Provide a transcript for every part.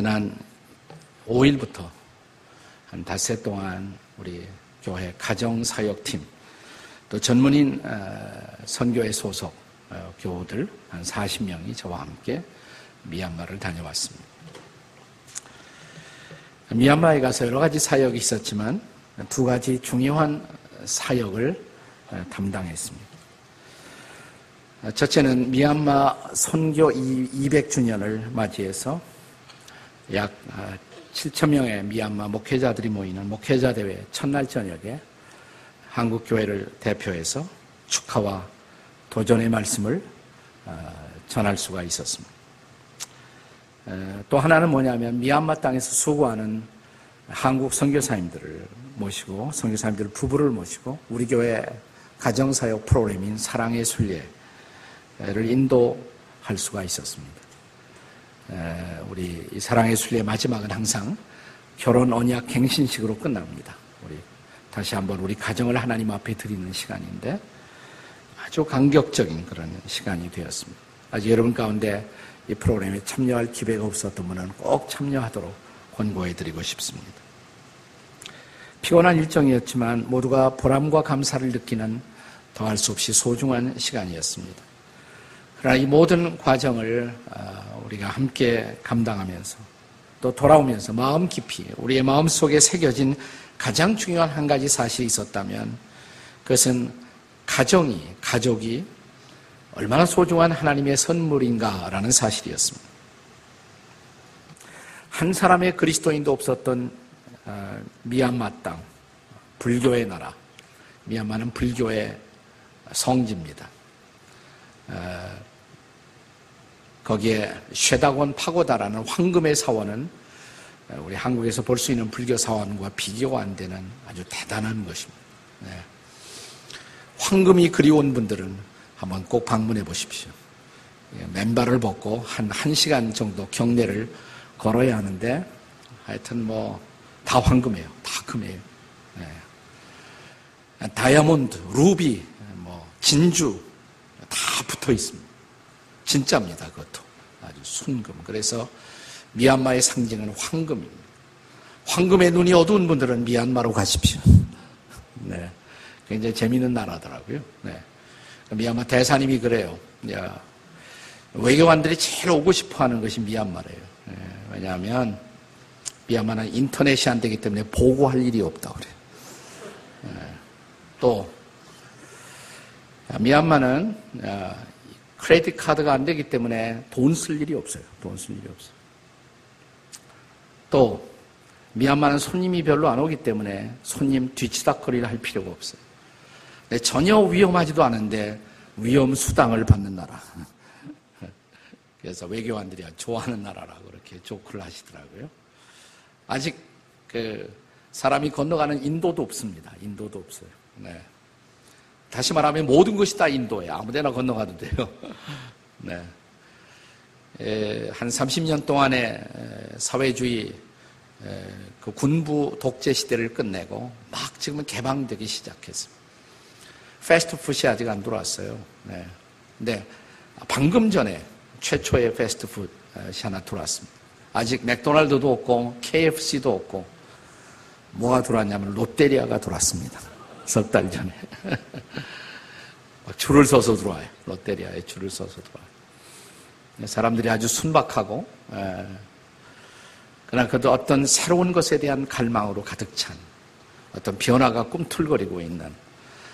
지난 5일부터 한 닷새 동안 우리 교회 가정사역팀 또 전문인 어, 선교회 소속 어, 교우들 한 40명이 저와 함께 미얀마를 다녀왔습니다. 미얀마에 가서 여러 가지 사역이 있었지만 두 가지 중요한 사역을 어, 담당했습니다. 첫째는 미얀마 선교 200주년을 맞이해서 약 7천 명의 미얀마 목회자들이 모이는 목회자 대회 첫날 저녁에 한국 교회를 대표해서 축하와 도전의 말씀을 어, 전할 수가 있었습니다. 또 하나는 뭐냐면 미얀마 땅에서 수고하는 한국 선교사님들을 모시고 선교사님들 부부를 모시고 우리 교회 가정사역 프로그램인 사랑의 순례를 인도할 수가 있었습니다. 우리 사랑의 순례 마지막은 항상 결혼 언약 갱신식으로 끝납니다. 우리 다시 한번 우리 가정을 하나님 앞에 드리는 시간인데 아주 감격적인 그런 시간이 되었습니다. 아직 여러분 가운데 이 프로그램에 참여할 기회가 없었던 분은 꼭 참여하도록 권고해 드리고 싶습니다. 피곤한 일정이었지만 모두가 보람과 감사를 느끼는 더할 수 없이 소중한 시간이었습니다. 그러나 이 모든 과정을 어, 우리가 함께 감당하면서 또 돌아오면서 마음 깊이 우리의 마음 속에 새겨진 가장 중요한 한 가지 사실이 있었다면 그것은 가정이, 가족이 얼마나 소중한 하나님의 선물인가라는 사실이었습니다. 한 사람의 그리스도인도 없었던 어, 미얀마 땅, 불교의 나라. 미얀마는 불교의 성지입니다. 어, 거기에 쉐다곤 파고다라는 황금의 사원은 우리 한국에서 볼 수 있는 불교 사원과 비교가 안 되는 아주 대단한 것입니다. 네. 황금이 그리운 분들은 한번 꼭 방문해 보십시오. 예, 맨발을 벗고 한 1시간 정도 경례를 걸어야 하는데 하여튼 뭐 다 황금이에요. 다 금이에요. 네. 다이아몬드, 루비, 뭐 진주 다 붙어 있습니다. 진짜입니다. 그것도 아주 순금. 그래서 미얀마의 상징은 황금입니다. 황금의 눈이 어두운 분들은 미얀마로 가십시오. 네. 굉장히 재미있는 나라더라고요. 네. 미얀마 대사님이 그래요. 야, 외교관들이 제일 오고 싶어 하는 것이 미얀마래요. 네. 왜냐하면 미얀마는 인터넷이 안 되기 때문에 보고할 일이 없다 그래요. 네. 또 미얀마는 크레딧 카드가 안 되기 때문에 돈 쓸 일이 없어요. 돈 쓸 일이 없어요. 또 미얀마는 손님이 별로 안 오기 때문에 손님 뒤치다거리를 할 필요가 없어요. 전혀 위험하지도 않은데 위험 수당을 받는 나라. 그래서 외교관들이 좋아하는 나라라고 그렇게 조크를 하시더라고요. 아직 그 사람이 건너가는 인도도 없습니다. 인도도 없어요. 네. 다시 말하면 모든 것이 다 인도예요. 아무데나 건너가도 돼요. 네. 한 30년 동안의 사회주의 그 군부 독재 시대를 끝내고 막 지금은 개방되기 시작했습니다. 패스트푸드이 아직 안 들어왔어요. 네. 근데 방금 전에 최초의 패스트푸드이 하나 들어왔습니다. 아직 맥도날드도 없고 KFC도 없고 뭐가 들어왔냐면 롯데리아가 들어왔습니다. 석 달 전에. 줄을 서서 들어와요. 롯데리아에 줄을 서서 들어와요. 사람들이 아주 순박하고 에, 그러나 그도 어떤 새로운 것에 대한 갈망으로 가득 찬 어떤 변화가 꿈틀거리고 있는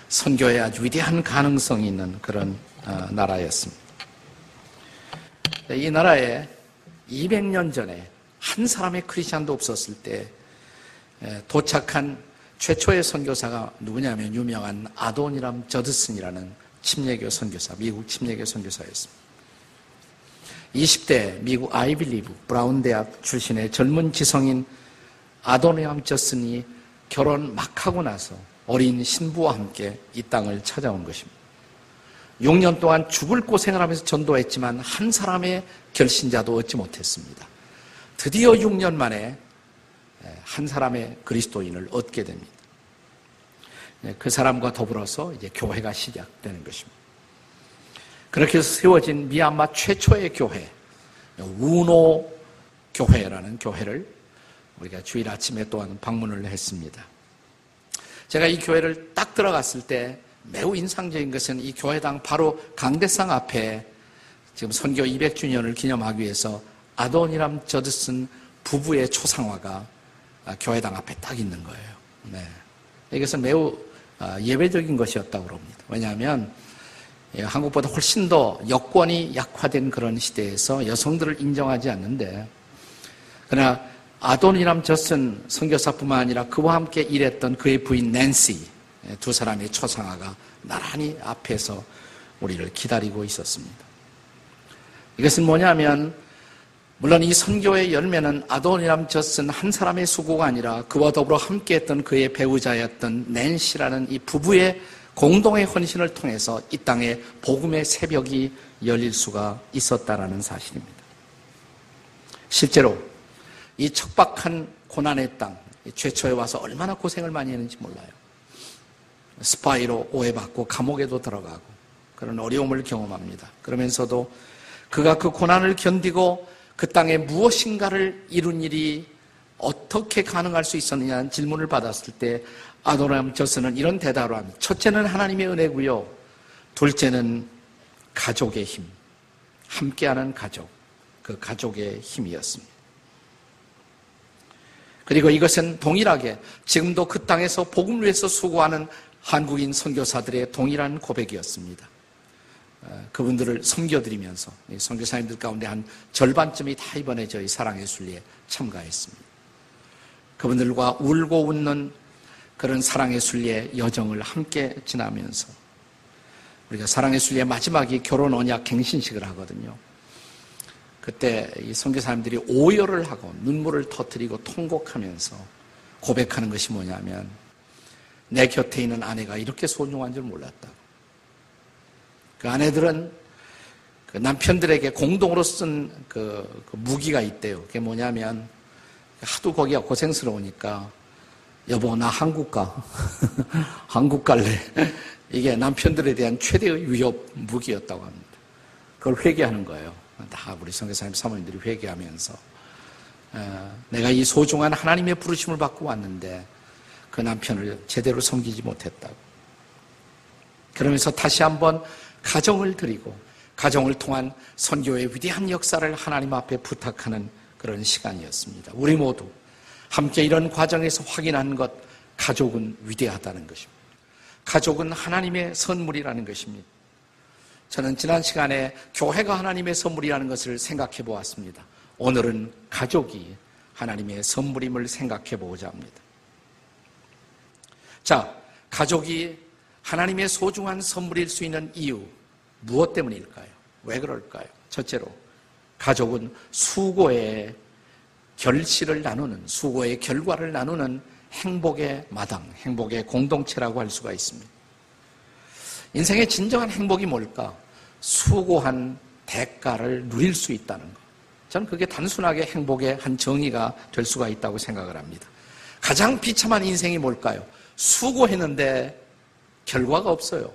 선교의 아주 위대한 가능성이 있는 그런 어, 나라였습니다. 이 나라에 200년 전에 한 사람의 크리스찬도 없었을 때 도착한 최초의 선교사가 누구냐면 유명한 아도니람 저드슨이라는 침례교 선교사, 미국 침례교 선교사였습니다. 20대 미국 아이빌리브 브라운 대학 출신의 젊은 지성인 아도니람 저슨이 결혼 막 하고 나서 어린 신부와 함께 이 땅을 찾아온 것입니다. 6년 동안 죽을 고생을 하면서 전도했지만 한 사람의 결신자도 얻지 못했습니다. 드디어 6년 만에 한 사람의 그리스도인을 얻게 됩니다. 그 사람과 더불어서 이제 교회가 시작되는 것입니다. 그렇게 세워진 미얀마 최초의 교회, 우노 교회라는 교회를 우리가 주일 아침에 또한 방문을 했습니다. 제가 이 교회를 딱 들어갔을 때 매우 인상적인 것은 이 교회당 바로 강대상 앞에 지금 선교 200주년을 기념하기 위해서 아도니람 저드슨 부부의 초상화가 교회당 앞에 딱 있는 거예요. 네. 이것은 매우 아, 예외적인 것이었다고 그럽니다. 왜냐하면 예, 한국보다 훨씬 더 여권이 약화된 그런 시대에서 여성들을 인정하지 않는데 그러나 아도니람 저슨 선교사뿐만 아니라 그와 함께 일했던 그의 부인 낸시 예, 두 사람의 초상화가 나란히 앞에서 우리를 기다리고 있었습니다. 이것은 뭐냐면 물론 이 선교의 열매는 아도니람 젖은 한 사람의 수고가 아니라 그와 더불어 함께했던 그의 배우자였던 낸시라는 이 부부의 공동의 헌신을 통해서 이 땅에 복음의 새벽이 열릴 수가 있었다라는 사실입니다. 실제로 이 척박한 고난의 땅, 최초에 와서 얼마나 고생을 많이 했는지 몰라요. 스파이로 오해받고 감옥에도 들어가고 그런 어려움을 경험합니다. 그러면서도 그가 그 고난을 견디고 그 땅에 무엇인가를 이룬 일이 어떻게 가능할 수 있었느냐는 질문을 받았을 때 아도람 저스는 이런 대답을 합니다. 첫째는 하나님의 은혜고요. 둘째는 가족의 힘. 함께하는 가족. 그 가족의 힘이었습니다. 그리고 이것은 동일하게 지금도 그 땅에서 복음을 위해서 수고하는 한국인 선교사들의 동일한 고백이었습니다. 어, 그분들을 섬겨드리면서 선교사님들 가운데 한 절반쯤이 다 이번에 저희 사랑의 순리에 참가했습니다. 그분들과 울고 웃는 그런 사랑의 순리의 여정을 함께 지나면서 우리가 사랑의 순리의 마지막이 결혼 언약 갱신식을 하거든요. 그때 이 선교사님들이 오열을 하고 눈물을 터뜨리고 통곡하면서 고백하는 것이 뭐냐면 내 곁에 있는 아내가 이렇게 소중한 줄 몰랐다. 그 아내들은 그 남편들에게 공동으로 쓴 그, 그 무기가 있대요. 그게 뭐냐면 하도 거기가 고생스러우니까 여보 나 한국 가 한국 갈래 이게 남편들에 대한 최대의 위협 무기였다고 합니다. 그걸 회개하는 거예요. 다 우리 성교사님 사모님들이 회개하면서 어, 내가 이 소중한 하나님의 부르심을 받고 왔는데 그 남편을 제대로 섬기지 못했다고. 그러면서 다시 한번 가정을 드리고 가정을 통한 선교의 위대한 역사를 하나님 앞에 부탁하는 그런 시간이었습니다. 우리 모두 함께 이런 과정에서 확인하는 것, 가족은 위대하다는 것입니다. 가족은 하나님의 선물이라는 것입니다. 저는 지난 시간에 교회가 하나님의 선물이라는 것을 생각해 보았습니다. 오늘은 가족이 하나님의 선물임을 생각해 보고자 합니다. 자, 가족이 하나님의 소중한 선물일 수 있는 이유, 무엇 때문일까요? 왜 그럴까요? 첫째로, 가족은 수고의 결실을 나누는, 수고의 결과를 나누는 행복의 마당, 행복의 공동체라고 할 수가 있습니다. 인생의 진정한 행복이 뭘까? 수고한 대가를 누릴 수 있다는 것. 저는 그게 단순하게 행복의 한 정의가 될 수가 있다고 생각을 합니다. 가장 비참한 인생이 뭘까요? 수고했는데 결과가 없어요.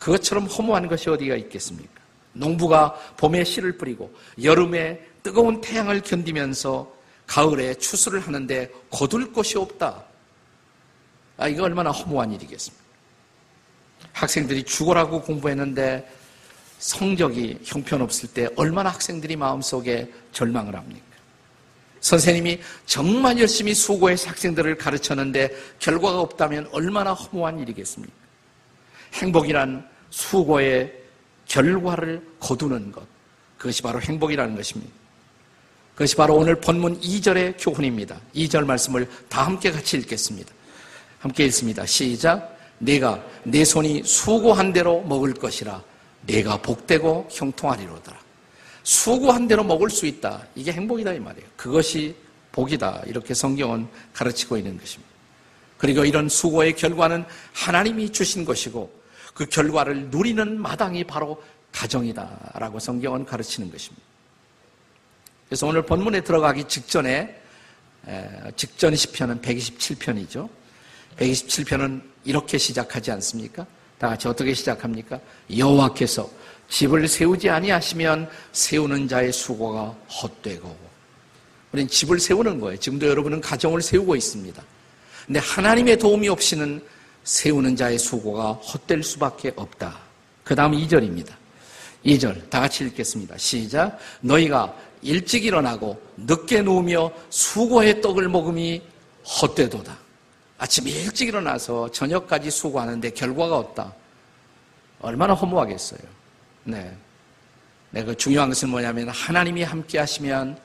그것처럼 허무한 것이 어디가 있겠습니까? 농부가 봄에 씨를 뿌리고 여름에 뜨거운 태양을 견디면서 가을에 추수를 하는데 거둘 곳이 없다. 아, 이거 얼마나 허무한 일이겠습니까? 학생들이 죽어라고 공부했는데 성적이 형편없을 때 얼마나 학생들이 마음속에 절망을 합니까? 선생님이 정말 열심히 수고해서 학생들을 가르쳤는데 결과가 없다면 얼마나 허무한 일이겠습니까? 행복이란 수고의 결과를 거두는 것. 그것이 바로 행복이라는 것입니다. 그것이 바로 오늘 본문 2절의 교훈입니다. 2절 말씀을 다 함께 같이 읽겠습니다. 함께 읽습니다. 시작. 내가 내 손이 수고한 대로 먹을 것이라 내가 복되고 형통하리로다. 수고한 대로 먹을 수 있다. 이게 행복이다 이 말이에요. 그것이 복이다. 이렇게 성경은 가르치고 있는 것입니다. 그리고 이런 수고의 결과는 하나님이 주신 것이고 그 결과를 누리는 마당이 바로 가정이다라고 성경은 가르치는 것입니다. 그래서 오늘 본문에 들어가기 직전에 직전 시편은 127편이죠. 127편은 이렇게 시작하지 않습니까? 다 같이 어떻게 시작합니까? 여호와께서 집을 세우지 아니하시면 세우는 자의 수고가 헛되고 우리는 집을 세우는 거예요. 지금도 여러분은 가정을 세우고 있습니다. 근데 하나님의 도움이 없이는 세우는 자의 수고가 헛될 수밖에 없다. 그 다음 2절입니다. 2절 다 같이 읽겠습니다. 시작. 너희가 일찍 일어나고 늦게 누우며 수고의 떡을 먹음이 헛되도다. 아침 일찍 일어나서 저녁까지 수고하는데 결과가 없다. 얼마나 허무하겠어요. 네. 네, 그 중요한 것은 뭐냐면 하나님이 함께 하시면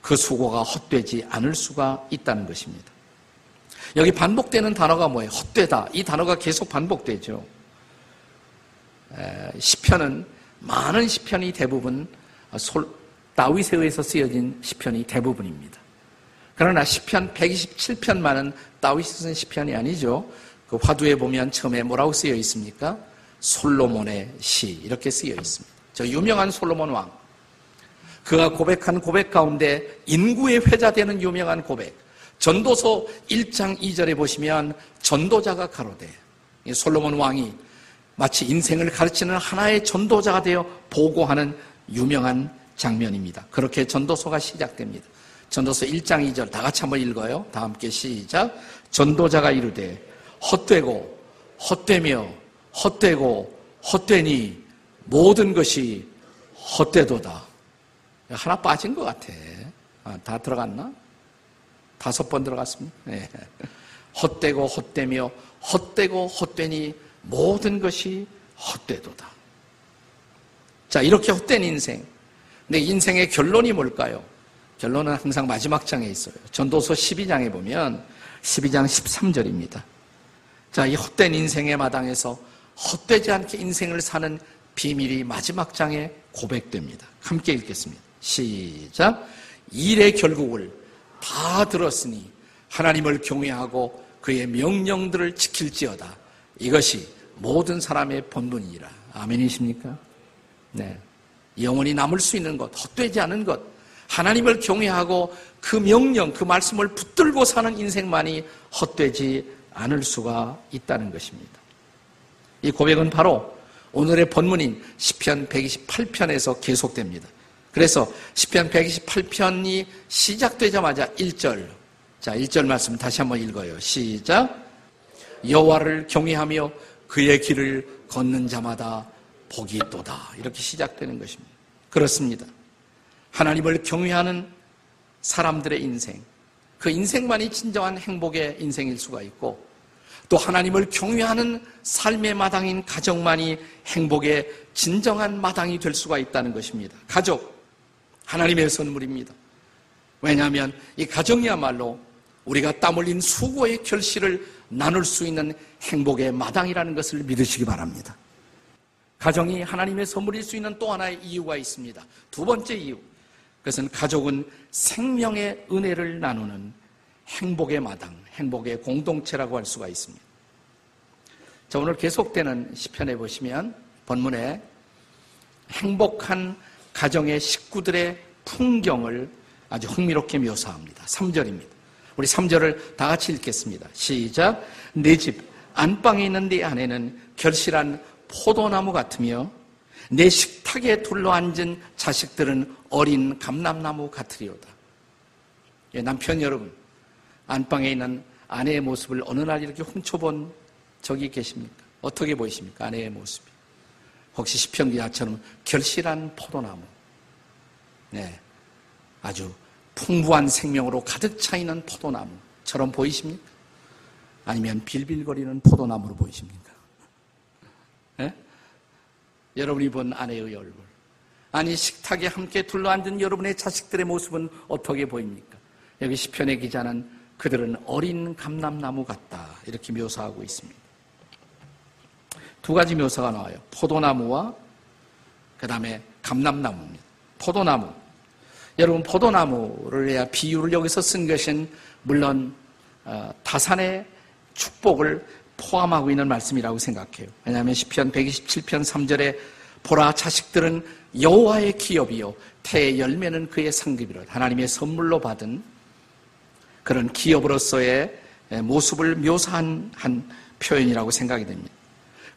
그 수고가 헛되지 않을 수가 있다는 것입니다. 여기 반복되는 단어가 뭐예요? 헛되다. 이 단어가 계속 반복되죠. 시편은 많은 시편이 대부분 다윗에 의해서 쓰여진 시편이 대부분입니다. 그러나 시편 127편만은 다윗이 쓴 시편이 아니죠. 그 화두에 보면 처음에 뭐라고 쓰여 있습니까? 솔로몬의 시 이렇게 쓰여 있습니다. 저 유명한 솔로몬 왕. 그가 고백한 고백 가운데 인구의 회자되는 유명한 고백. 전도서 1장 2절에 보시면 전도자가 가로되 솔로몬 왕이 마치 인생을 가르치는 하나의 전도자가 되어 보고하는 유명한 장면입니다. 그렇게 전도서가 시작됩니다. 전도서 1장 2절 다 같이 한번 읽어요. 다 함께 시작. 전도자가 이르되 헛되고 헛되며 헛되고 헛되니 모든 것이 헛되도다. 하나 빠진 것 같아. 아, 다 들어갔나? 다섯 번 들어갔습니다. 네. 헛되고 헛되며 헛되고 헛되니 모든 것이 헛되도다. 자, 이렇게 헛된 인생. 근데 인생의 결론이 뭘까요? 결론은 항상 마지막 장에 있어요. 전도서 12장에 보면 12장 13절입니다. 자, 이 헛된 인생의 마당에서 헛되지 않게 인생을 사는 비밀이 마지막 장에 고백됩니다. 함께 읽겠습니다. 시작. 일의 결국을 다 들었으니 하나님을 경외하고 그의 명령들을 지킬지어다. 이것이 모든 사람의 본분이라. 아멘이십니까? 네. 영원히 남을 수 있는 것, 헛되지 않은 것, 하나님을 경외하고 그 명령, 그 말씀을 붙들고 사는 인생만이 헛되지 않을 수가 있다는 것입니다. 이 고백은 바로 오늘의 본문인 시편 128편에서 계속됩니다. 그래서 시편 128편이 시작되자마자 1절. 자, 1절 말씀 다시 한번 읽어요. 시작. 여호와를 경외하며 그의 길을 걷는 자마다 복이 있도다. 이렇게 시작되는 것입니다. 그렇습니다. 하나님을 경외하는 사람들의 인생, 그 인생만이 진정한 행복의 인생일 수가 있고, 또 하나님을 경외하는 삶의 마당인 가정만이 행복의 진정한 마당이 될 수가 있다는 것입니다. 가족, 하나님의 선물입니다. 왜냐하면 이 가정이야말로 우리가 땀 흘린 수고의 결실을 나눌 수 있는 행복의 마당이라는 것을 믿으시기 바랍니다. 가정이 하나님의 선물일 수 있는 또 하나의 이유가 있습니다. 두 번째 이유. 그것은 가족은 생명의 은혜를 나누는 행복의 마당, 행복의 공동체라고 할 수가 있습니다. 자, 오늘 계속되는 시편에 보시면 본문에 행복한 가정의 식구들의 풍경을 아주 흥미롭게 묘사합니다. 3절입니다. 우리 3절을 다 같이 읽겠습니다. 시작. 내 집 안방에 있는 네 아내는 결실한 포도나무 같으며 내 식탁에 둘러앉은 자식들은 어린 감람나무 같으리오다. 예, 남편 여러분, 안방에 있는 아내의 모습을 어느 날 이렇게 훔쳐본 적이 계십니까? 어떻게 보이십니까? 아내의 모습이. 혹시 시편기자처럼 결실한 포도나무. 네. 아주 풍부한 생명으로 가득 차 있는 포도나무처럼 보이십니까? 아니면 빌빌거리는 포도나무로 보이십니까? 네? 여러분이 본 아내의 얼굴. 아니 식탁에 함께 둘러앉은 여러분의 자식들의 모습은 어떻게 보입니까? 여기 시편의 기자는 그들은 어린 감람나무 같다 이렇게 묘사하고 있습니다. 두 가지 묘사가 나와요. 포도나무와 그 다음에 감람나무입니다. 포도나무. 여러분 포도나무를 해야 비유를 여기서 쓴 것은 물론 어, 다산의 축복을 포함하고 있는 말씀이라고 생각해요. 왜냐하면 시편 127편 3절에 보라 자식들은 여호와의 기업이요 태의 열매는 그의 상급이라 하나님의 선물로 받은 그런 기업으로서의 모습을 묘사한 한 표현이라고 생각이 됩니다.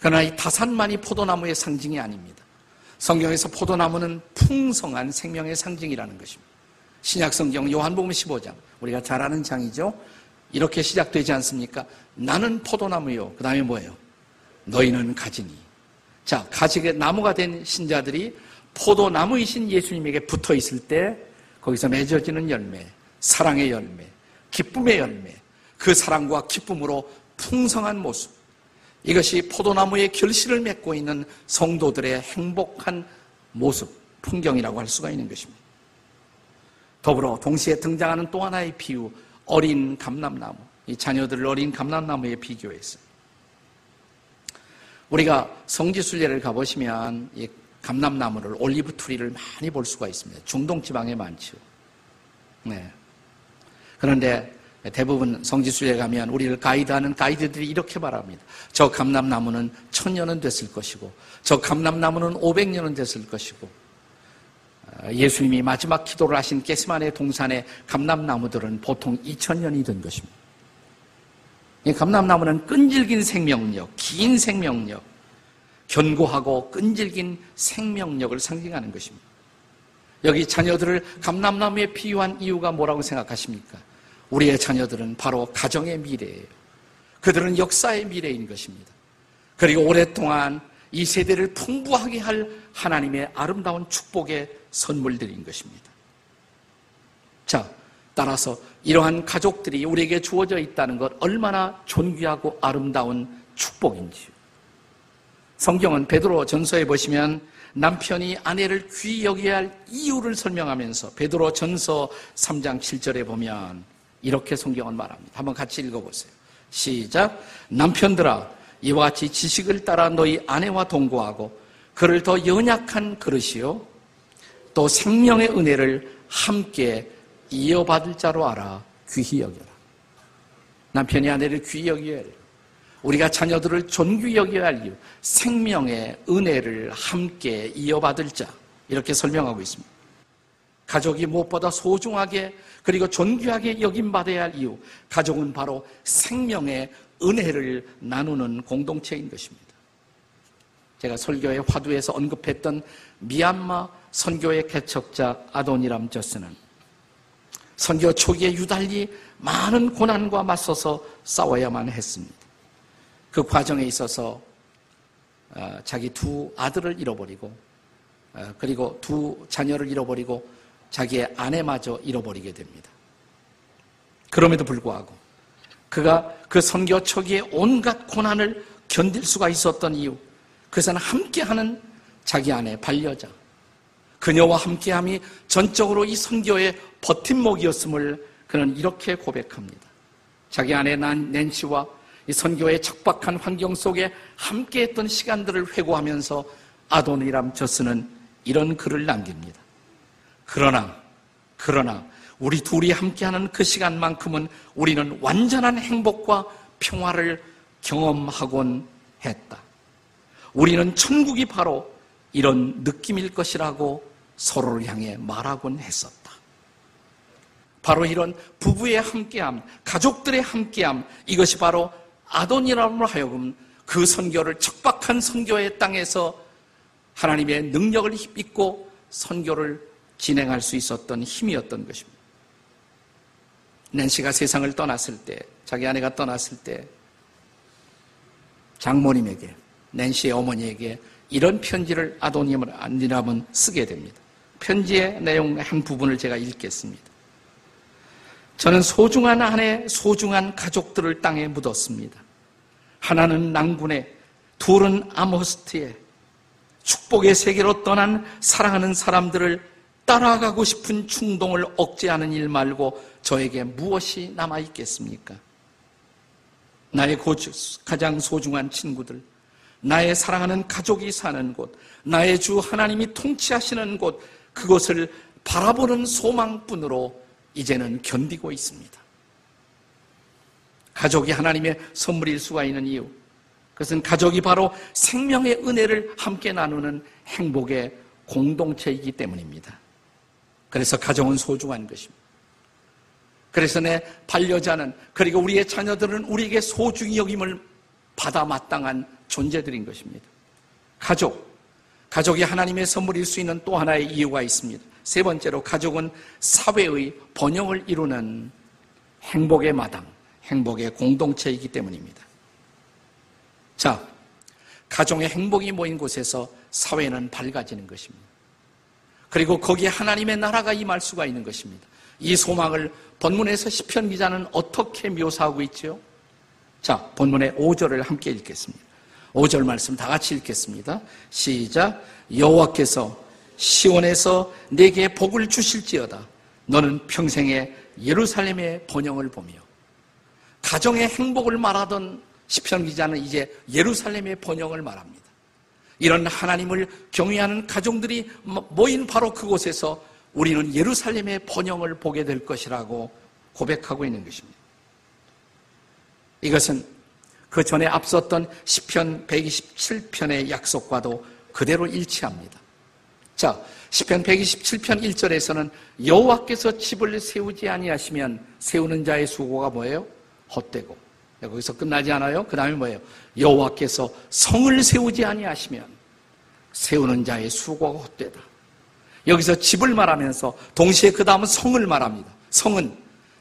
그러나 이 다산만이 포도나무의 상징이 아닙니다. 성경에서 포도나무는 풍성한 생명의 상징이라는 것입니다. 신약성경 요한복음 15장 우리가 잘 아는 장이죠. 이렇게 시작되지 않습니까? 나는 포도나무요. 그 다음에 뭐예요? 너희는 가지니. 자, 가지게 나무가 된 신자들이 포도나무이신 예수님에게 붙어 있을 때 거기서 맺어지는 열매, 사랑의 열매, 기쁨의 열매, 그 사랑과 기쁨으로 풍성한 모습. 이것이 포도나무의 결실을 맺고 있는 성도들의 행복한 모습, 풍경이라고 할 수가 있는 것입니다. 더불어 동시에 등장하는 또 하나의 비유, 어린 감람나무. 이 자녀들을 어린 감람나무에 비교했어요. 우리가 성지순례를 가보시면 이 감람나무를 olive tree를 많이 볼 수가 있습니다. 중동 지방에 많죠. 네. 그런데 대부분 성지순례 가면 우리를 가이드하는 가이드들이 이렇게 말합니다. 저 감람나무는 천년은 됐을 것이고, 저 감람나무는 오백년은 됐을 것이고, 어, 예수님이 마지막 기도를 하신 겟세마네 동산의 감람나무들은 보통 2000년이 된 것입니다. 이 감람나무는 끈질긴 생명력, 긴 생명력, 견고하고 끈질긴 생명력을 상징하는 것입니다. 여기 자녀들을 감람나무에 비유한 이유가 뭐라고 생각하십니까? 우리의 자녀들은 바로 가정의 미래예요. 그들은 역사의 미래인 것입니다. 그리고 오랫동안 이 세대를 풍부하게 할 하나님의 아름다운 축복의 선물들인 것입니다. 자, 따라서 이러한 가족들이 우리에게 주어져 있다는 것 얼마나 존귀하고 아름다운 축복인지요. 성경은 베드로 전서에 보시면 남편이 아내를 귀히 여겨야 할 이유를 설명하면서 베드로 전서 3장 7절에 보면 이렇게 성경은 말합니다. 한번 같이 읽어보세요. 시작. 남편들아, 이와 같이 지식을 따라 너희 아내와 동거하고 그를 더 연약한 그릇이요. 또 생명의 은혜를 함께 이어받을 자로 알아 귀히 여겨라. 남편이 아내를 귀히 여겨야 해요. 우리가 자녀들을 존귀 여겨야 할 이유, 생명의 은혜를 함께 이어받을 자. 이렇게 설명하고 있습니다. 가족이 무엇보다 소중하게 그리고 존귀하게 여김받아야 할 이유, 가족은 바로 생명의 은혜를 나누는 공동체인 것입니다. 제가 설교의 화두에서 언급했던 미얀마 선교의 개척자 아도니람 저스는 선교 초기에 유달리 많은 고난과 맞서서 싸워야만 했습니다. 그 과정에 있어서 어, 자기 두 아들을 잃어버리고 어, 그리고 두 자녀를 잃어버리고 자기의 아내마저 잃어버리게 됩니다. 그럼에도 불구하고 그가 그 선교 초기에 온갖 고난을 견딜 수가 있었던 이유 그것은 함께하는 자기 아내 반려자 그녀와 함께함이 전적으로 이 선교의 버팀목이었음을 그는 이렇게 고백합니다. 자기 아내 낸시와 이 선교의 척박한 환경 속에 함께했던 시간들을 회고하면서 아도니람 저스는 이런 글을 남깁니다. 그러나, 그러나 우리 둘이 함께하는 그 시간만큼은 우리는 완전한 행복과 평화를 경험하곤 했다. 우리는 천국이 바로 이런 느낌일 것이라고 서로를 향해 말하곤 했었다. 바로 이런 부부의 함께함, 가족들의 함께함, 이것이 바로 아도니람으로 하여금 그 선교를 척박한 선교의 땅에서 하나님의 능력을 입고 선교를 진행할 수 있었던 힘이었던 것입니다. 낸시가 세상을 떠났을 때, 자기 아내가 떠났을 때, 장모님에게, 낸시의 어머니에게 이런 편지를 아도니람은 쓰게 됩니다. 편지의 내용 한 부분을 제가 읽겠습니다. 저는 소중한 아내, 소중한 가족들을 땅에 묻었습니다. 하나는 낭군에, 둘은 아모스트에, 축복의 세계로 떠난 사랑하는 사람들을 따라가고 싶은 충동을 억제하는 일 말고 저에게 무엇이 남아 있겠습니까? 나의 가장 소중한 친구들, 나의 사랑하는 가족이 사는 곳, 나의 주 하나님이 통치하시는 곳, 그것을 바라보는 소망뿐으로 이제는 견디고 있습니다. 가족이 하나님의 선물일 수가 있는 이유. 그것은 가족이 바로 생명의 은혜를 함께 나누는 행복의 공동체이기 때문입니다. 그래서 가정은 소중한 것입니다. 그래서 내 반려자는 그리고 우리의 자녀들은 우리에게 소중히 여김을 받아 마땅한 존재들인 것입니다. 가족, 가족이 하나님의 선물일 수 있는 또 하나의 이유가 있습니다. 세 번째로 가족은 사회의 번영을 이루는 행복의 마당, 행복의 공동체이기 때문입니다. 자, 가정의 행복이 모인 곳에서 사회는 밝아지는 것입니다. 그리고 거기에 하나님의 나라가 임할 수가 있는 것입니다. 이 소망을 본문에서 시편 기자는 어떻게 묘사하고 있지요? 자, 본문의 5절을 함께 읽겠습니다. 5절 말씀 다 같이 읽겠습니다. 시작. 여호와께서 시온에서 내게 복을 주실지어다. 너는 평생에 예루살렘의 번영을 보며 가정의 행복을 말하던 시편 기자는 이제 예루살렘의 번영을 말합니다. 이런 하나님을 경외하는 가정들이 모인 바로 그곳에서 우리는 예루살렘의 번영을 보게 될 것이라고 고백하고 있는 것입니다. 이것은 그 전에 앞섰던 시편 127편의 약속과도 그대로 일치합니다. 자, 시편 127편 1절에서는 여호와께서 집을 세우지 아니하시면 세우는 자의 수고가 뭐예요? 헛되고. 거기서 끝나지 않아요? 그 다음에 뭐예요? 여호와께서 성을 세우지 아니하시면 세우는 자의 수고가 헛되다. 여기서 집을 말하면서 동시에 그 다음은 성을 말합니다. 성은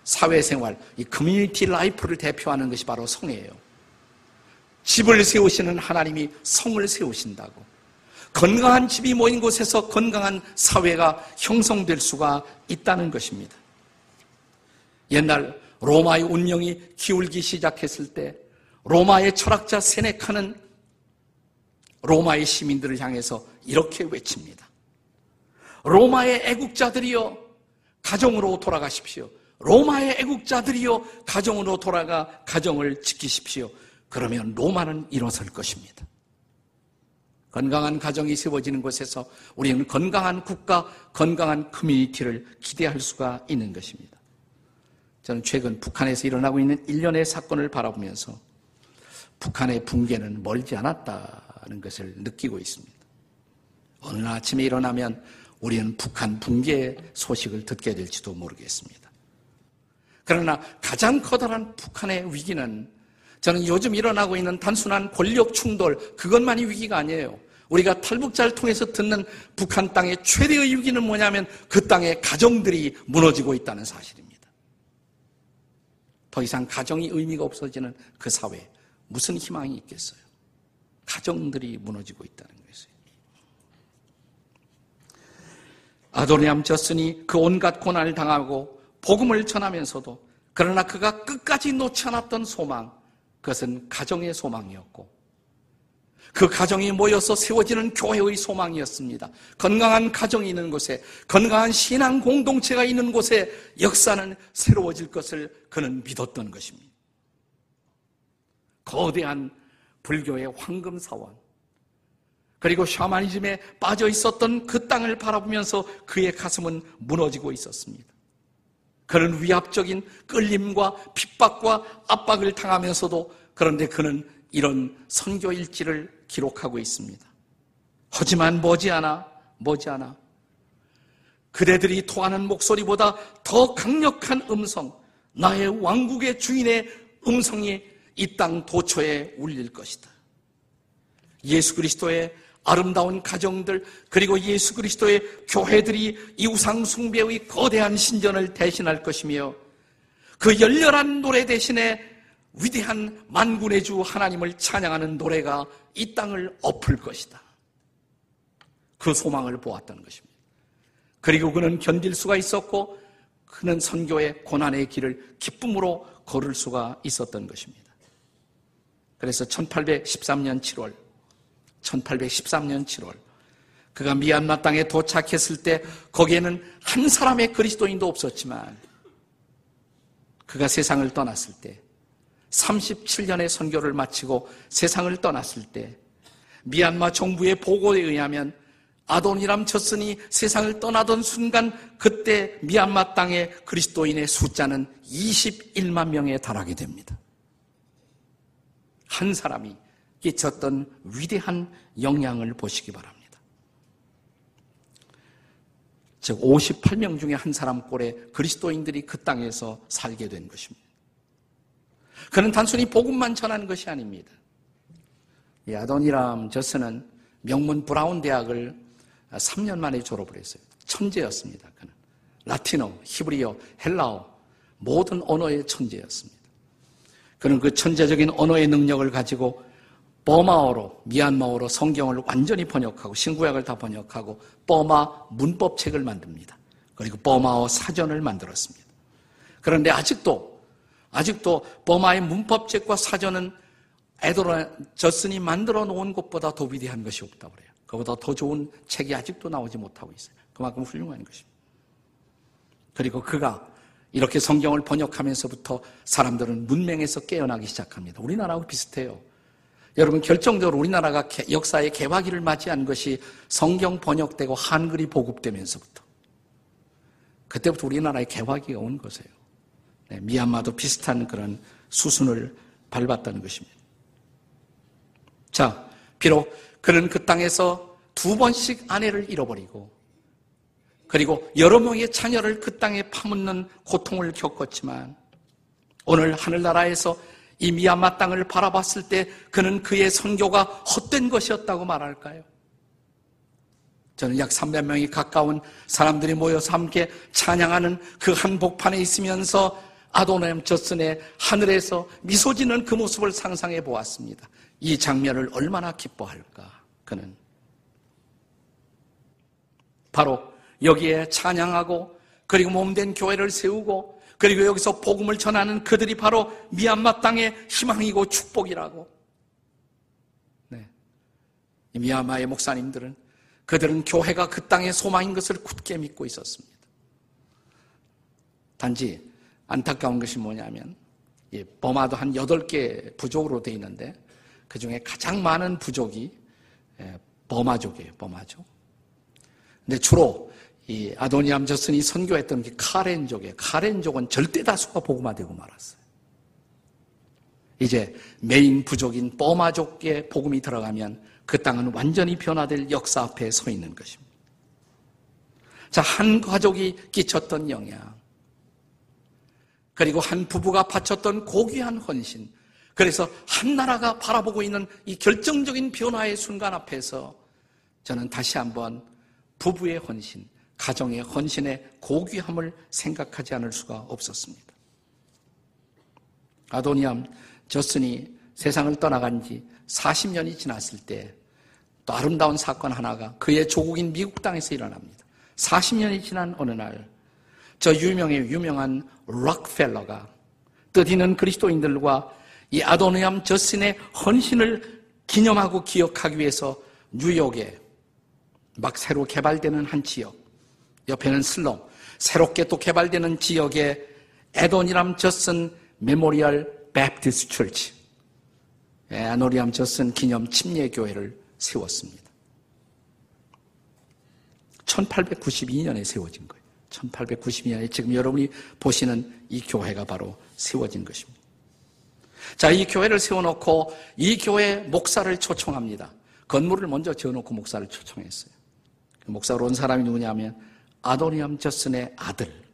사회생활, 이 community life를 대표하는 것이 바로 성이에요. 집을 세우시는 하나님이 성을 세우신다고. 건강한 집이 모인 곳에서 건강한 사회가 형성될 수가 있다는 것입니다. 옛날 로마의 운명이 기울기 시작했을 때 로마의 철학자 세네카는 로마의 시민들을 향해서 이렇게 외칩니다. 로마의 애국자들이여 가정으로 돌아가십시오. 로마의 애국자들이여 가정으로 돌아가 가정을 지키십시오. 그러면 로마는 일어설 것입니다. 건강한 가정이 세워지는 곳에서 우리는 건강한 국가, 건강한 커뮤니티를 기대할 수가 있는 것입니다. 저는 최근 북한에서 일어나고 있는 일련의 사건을 바라보면서 북한의 붕괴는 멀지 않았다는 것을 느끼고 있습니다. 어느 아침에 일어나면 우리는 북한 붕괴 소식을 듣게 될지도 모르겠습니다. 그러나 가장 커다란 북한의 위기는 저는 요즘 일어나고 있는 단순한 권력 충돌, 그것만이 위기가 아니에요. 우리가 탈북자를 통해서 듣는 북한 땅의 최대의 위기는 뭐냐면 그 땅의 가정들이 무너지고 있다는 사실입니다. 더 이상 가정이 의미가 없어지는 그 사회에 무슨 희망이 있겠어요? 가정들이 무너지고 있다는 것이에요. 아도니암 졌으니 그 온갖 고난을 당하고 복음을 전하면서도 그러나 그가 끝까지 놓지 않았던 소망, 그것은 가정의 소망이었고 그 가정이 모여서 세워지는 교회의 소망이었습니다. 건강한 가정이 있는 곳에, 건강한 신앙 공동체가 있는 곳에 역사는 새로워질 것을 그는 믿었던 것입니다. 거대한 불교의 황금 사원, 그리고 샤머니즘에 빠져 있었던 그 땅을 바라보면서 그의 가슴은 무너지고 있었습니다. 그런 위압적인 끌림과 핍박과 압박을 당하면서도 그런데 그는 이런 선교 일지를 기록하고 있습니다. 하지만 머지않아 머지않아 그대들이 토하는 목소리보다 더 강력한 음성, 나의 왕국의 주인의 음성이 이 땅 도처에 울릴 것이다. 예수 그리스도의 아름다운 가정들 그리고 예수 그리스도의 교회들이 이 우상 숭배의 거대한 신전을 대신할 것이며 그 열렬한 노래 대신에 위대한 만군의 주 하나님을 찬양하는 노래가 이 땅을 엎을 것이다. 그 소망을 보았다는 것입니다. 그리고 그는 견딜 수가 있었고 그는 선교의 고난의 길을 기쁨으로 걸을 수가 있었던 것입니다. 그래서 1813년 7월, 1813년 7월, 그가 미얀마 땅에 도착했을 때 거기에는 한 사람의 그리스도인도 없었지만 그가 세상을 떠났을 때 37년의 선교를 마치고 세상을 떠났을 때 미얀마 정부의 보고에 의하면 아돈이람 쳤으니 세상을 떠나던 순간 그때 미얀마 땅의 그리스도인의 숫자는 21만 명에 달하게 됩니다. 한 사람이 끼쳤던 위대한 영향을 보시기 바랍니다. 즉 58명 중에 한 사람 꼴에 그리스도인들이 그 땅에서 살게 된 것입니다. 그는 단순히 복음만 전하는 것이 아닙니다. 이 아도니람 저슨은 명문 브라운 대학을 3년 만에 졸업을 했어요. 천재였습니다. 그는 라틴어, 히브리어, 헬라어 모든 언어의 천재였습니다. 그는 그 천재적인 언어의 능력을 가지고 버마어로 미얀마어로 성경을 완전히 번역하고 신구약을 다 번역하고 버마 문법책을 만듭니다. 그리고 버마어 사전을 만들었습니다. 그런데 아직도 아직도 버마의 문법책과 사전은 에도라 저슨이 만들어 놓은 것보다 더 위대한 것이 없다고 그래요. 그보다 더 좋은 책이 아직도 나오지 못하고 있어요. 그만큼 훌륭한 것입니다. 그리고 그가 이렇게 성경을 번역하면서부터 사람들은 문맹에서 깨어나기 시작합니다. 우리나라하고 비슷해요. 여러분 결정적으로 우리나라가 역사의 개화기를 맞이한 것이 성경 번역되고 한글이 보급되면서부터 그때부터 우리나라의 개화기가 온 것이에요. 네, 미얀마도 비슷한 그런 수순을 밟았다는 것입니다. 자, 비록 그는 그 땅에서 두 번씩 아내를 잃어버리고 그리고 여러 명의 자녀를 그 땅에 파묻는 고통을 겪었지만 오늘 하늘나라에서 이 미얀마 땅을 바라봤을 때 그는 그의 선교가 헛된 것이었다고 말할까요? 저는 약 300명이 가까운 사람들이 모여서 함께 찬양하는 그 한복판에 있으면서 아도나임 저슨의 하늘에서 미소 짓는 그 모습을 상상해 보았습니다. 이 장면을 얼마나 기뻐할까, 그는. 바로 여기에 찬양하고 그리고 몸된 교회를 세우고 그리고 여기서 복음을 전하는 그들이 바로 미얀마 땅의 희망이고 축복이라고. 네. 미얀마의 목사님들은 그들은 교회가 그 땅의 소망인 것을 굳게 믿고 있었습니다. 단지 안타까운 것이 뭐냐면 버마도 한 8개 부족으로 되어 있는데 그 중에 가장 많은 부족이 버마족이에요. 버마족. 근데 주로 이 아도니암 저슨이 선교했던 게 카렌족이에요. 카렌족은 절대 다수가 복음화되고 말았어요. 이제 메인 부족인 버마족의 복음이 들어가면 그 땅은 완전히 변화될 역사 앞에 서 있는 것입니다. 자, 한 가족이 끼쳤던 영향. 그리고 한 부부가 바쳤던 고귀한 헌신. 그래서 한 나라가 바라보고 있는 이 결정적인 변화의 순간 앞에서 저는 다시 한번 부부의 헌신, 가정의 헌신의 고귀함을 생각하지 않을 수가 없었습니다. 아도니암 저슨이 세상을 떠나간 지 40년이 지났을 때 또 아름다운 사건 하나가 그의 조국인 미국 땅에서 일어납니다. 40년이 지난 어느 날, 저 유명의 유명한 록펠러가 뜻있는 그리스도인들과 이 아도니암 저슨의 헌신을 기념하고 기억하기 위해서 뉴욕에 막 새로 개발되는 한 지역, 옆에는 슬럼, 새롭게 또 개발되는 지역에 Adoniram Judson Memorial Baptist Church, 아도니람 저슨 기념 침례교회를 세웠습니다. 1892년에 세워진 거예요. 1892년에 지금 여러분이 보시는 이 교회가 바로 세워진 것입니다. 자, 이 교회를 세워놓고 이 교회 목사를 초청합니다. 건물을 먼저 지어놓고 목사를 초청했어요. 그 목사로 온 사람이 누구냐면 아도니암 저슨의 아들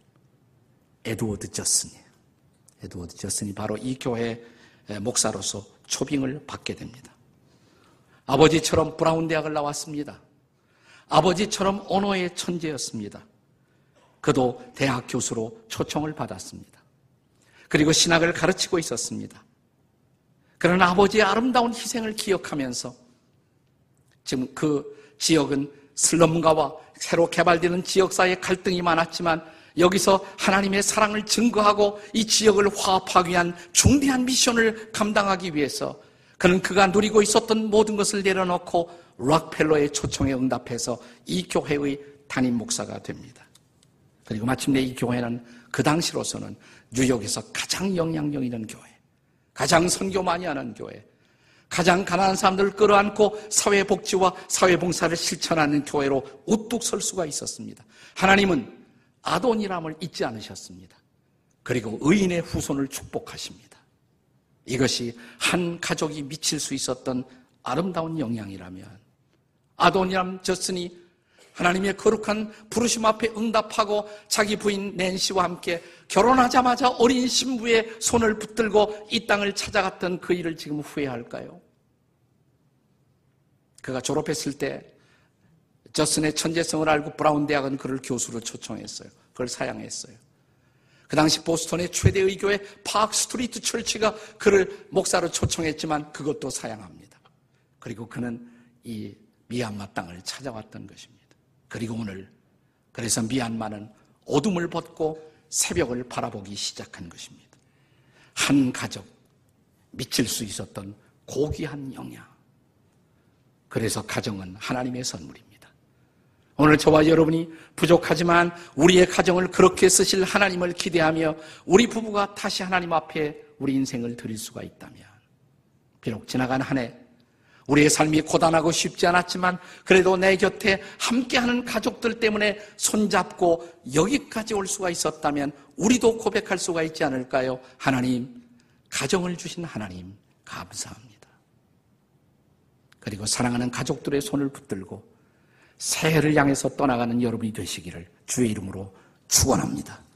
에드워드 저슨이에요. 에드워드 저슨이 바로 이 교회 목사로서 초빙을 받게 됩니다. 아버지처럼 브라운 대학을 나왔습니다. 아버지처럼 언어의 천재였습니다. 그도 대학 교수로 초청을 받았습니다. 그리고 신학을 가르치고 있었습니다. 그러나 아버지의 아름다운 희생을 기억하면서 지금 그 지역은 슬럼가와 새로 개발되는 지역 사이에 갈등이 많았지만 여기서 하나님의 사랑을 증거하고 이 지역을 화합하기 위한 중대한 미션을 감당하기 위해서 그는 그가 누리고 있었던 모든 것을 내려놓고 락펠러의 초청에 응답해서 이 교회의 담임 목사가 됩니다. 그리고 마침내 이 교회는 그 당시로서는 뉴욕에서 가장 영향력 있는 교회, 가장 선교 많이 하는 교회, 가장 가난한 사람들을 끌어안고 사회복지와 사회봉사를 실천하는 교회로 우뚝 설 수가 있었습니다. 하나님은 아돈이람을 잊지 않으셨습니다. 그리고 의인의 후손을 축복하십니다. 이것이 한 가족이 미칠 수 있었던 아름다운 영향이라면 아도니람 저스니 하나님의 거룩한 부르심 앞에 응답하고 자기 부인 낸시와 함께 결혼하자마자 어린 신부의 손을 붙들고 이 땅을 찾아갔던 그 일을 지금 후회할까요? 그가 졸업했을 때 저슨의 천재성을 알고 브라운 대학은 그를 교수로 초청했어요. 그걸 사양했어요. 그 당시 보스턴의 최대 의 교회 Park Street Church가 그를 목사로 초청했지만 그것도 사양합니다. 그리고 그는 이 미얀마 땅을 찾아왔던 것입니다. 그리고 오늘 그래서 미얀마는 어둠을 벗고 새벽을 바라보기 시작한 것입니다. 한 가족 미칠 수 있었던 고귀한 영향. 그래서 가정은 하나님의 선물입니다. 오늘 저와 여러분이 부족하지만 우리의 가정을 그렇게 쓰실 하나님을 기대하며 우리 부부가 다시 하나님 앞에 우리 인생을 드릴 수가 있다면 비록 지나간 한 해 우리의 삶이 고단하고 쉽지 않았지만 그래도 내 곁에 함께하는 가족들 때문에 손잡고 여기까지 올 수가 있었다면 우리도 고백할 수가 있지 않을까요? 하나님, 가정을 주신 하나님, 감사합니다. 그리고 사랑하는 가족들의 손을 붙들고 새해를 향해서 떠나가는 여러분이 되시기를 주의 이름으로 축원합니다.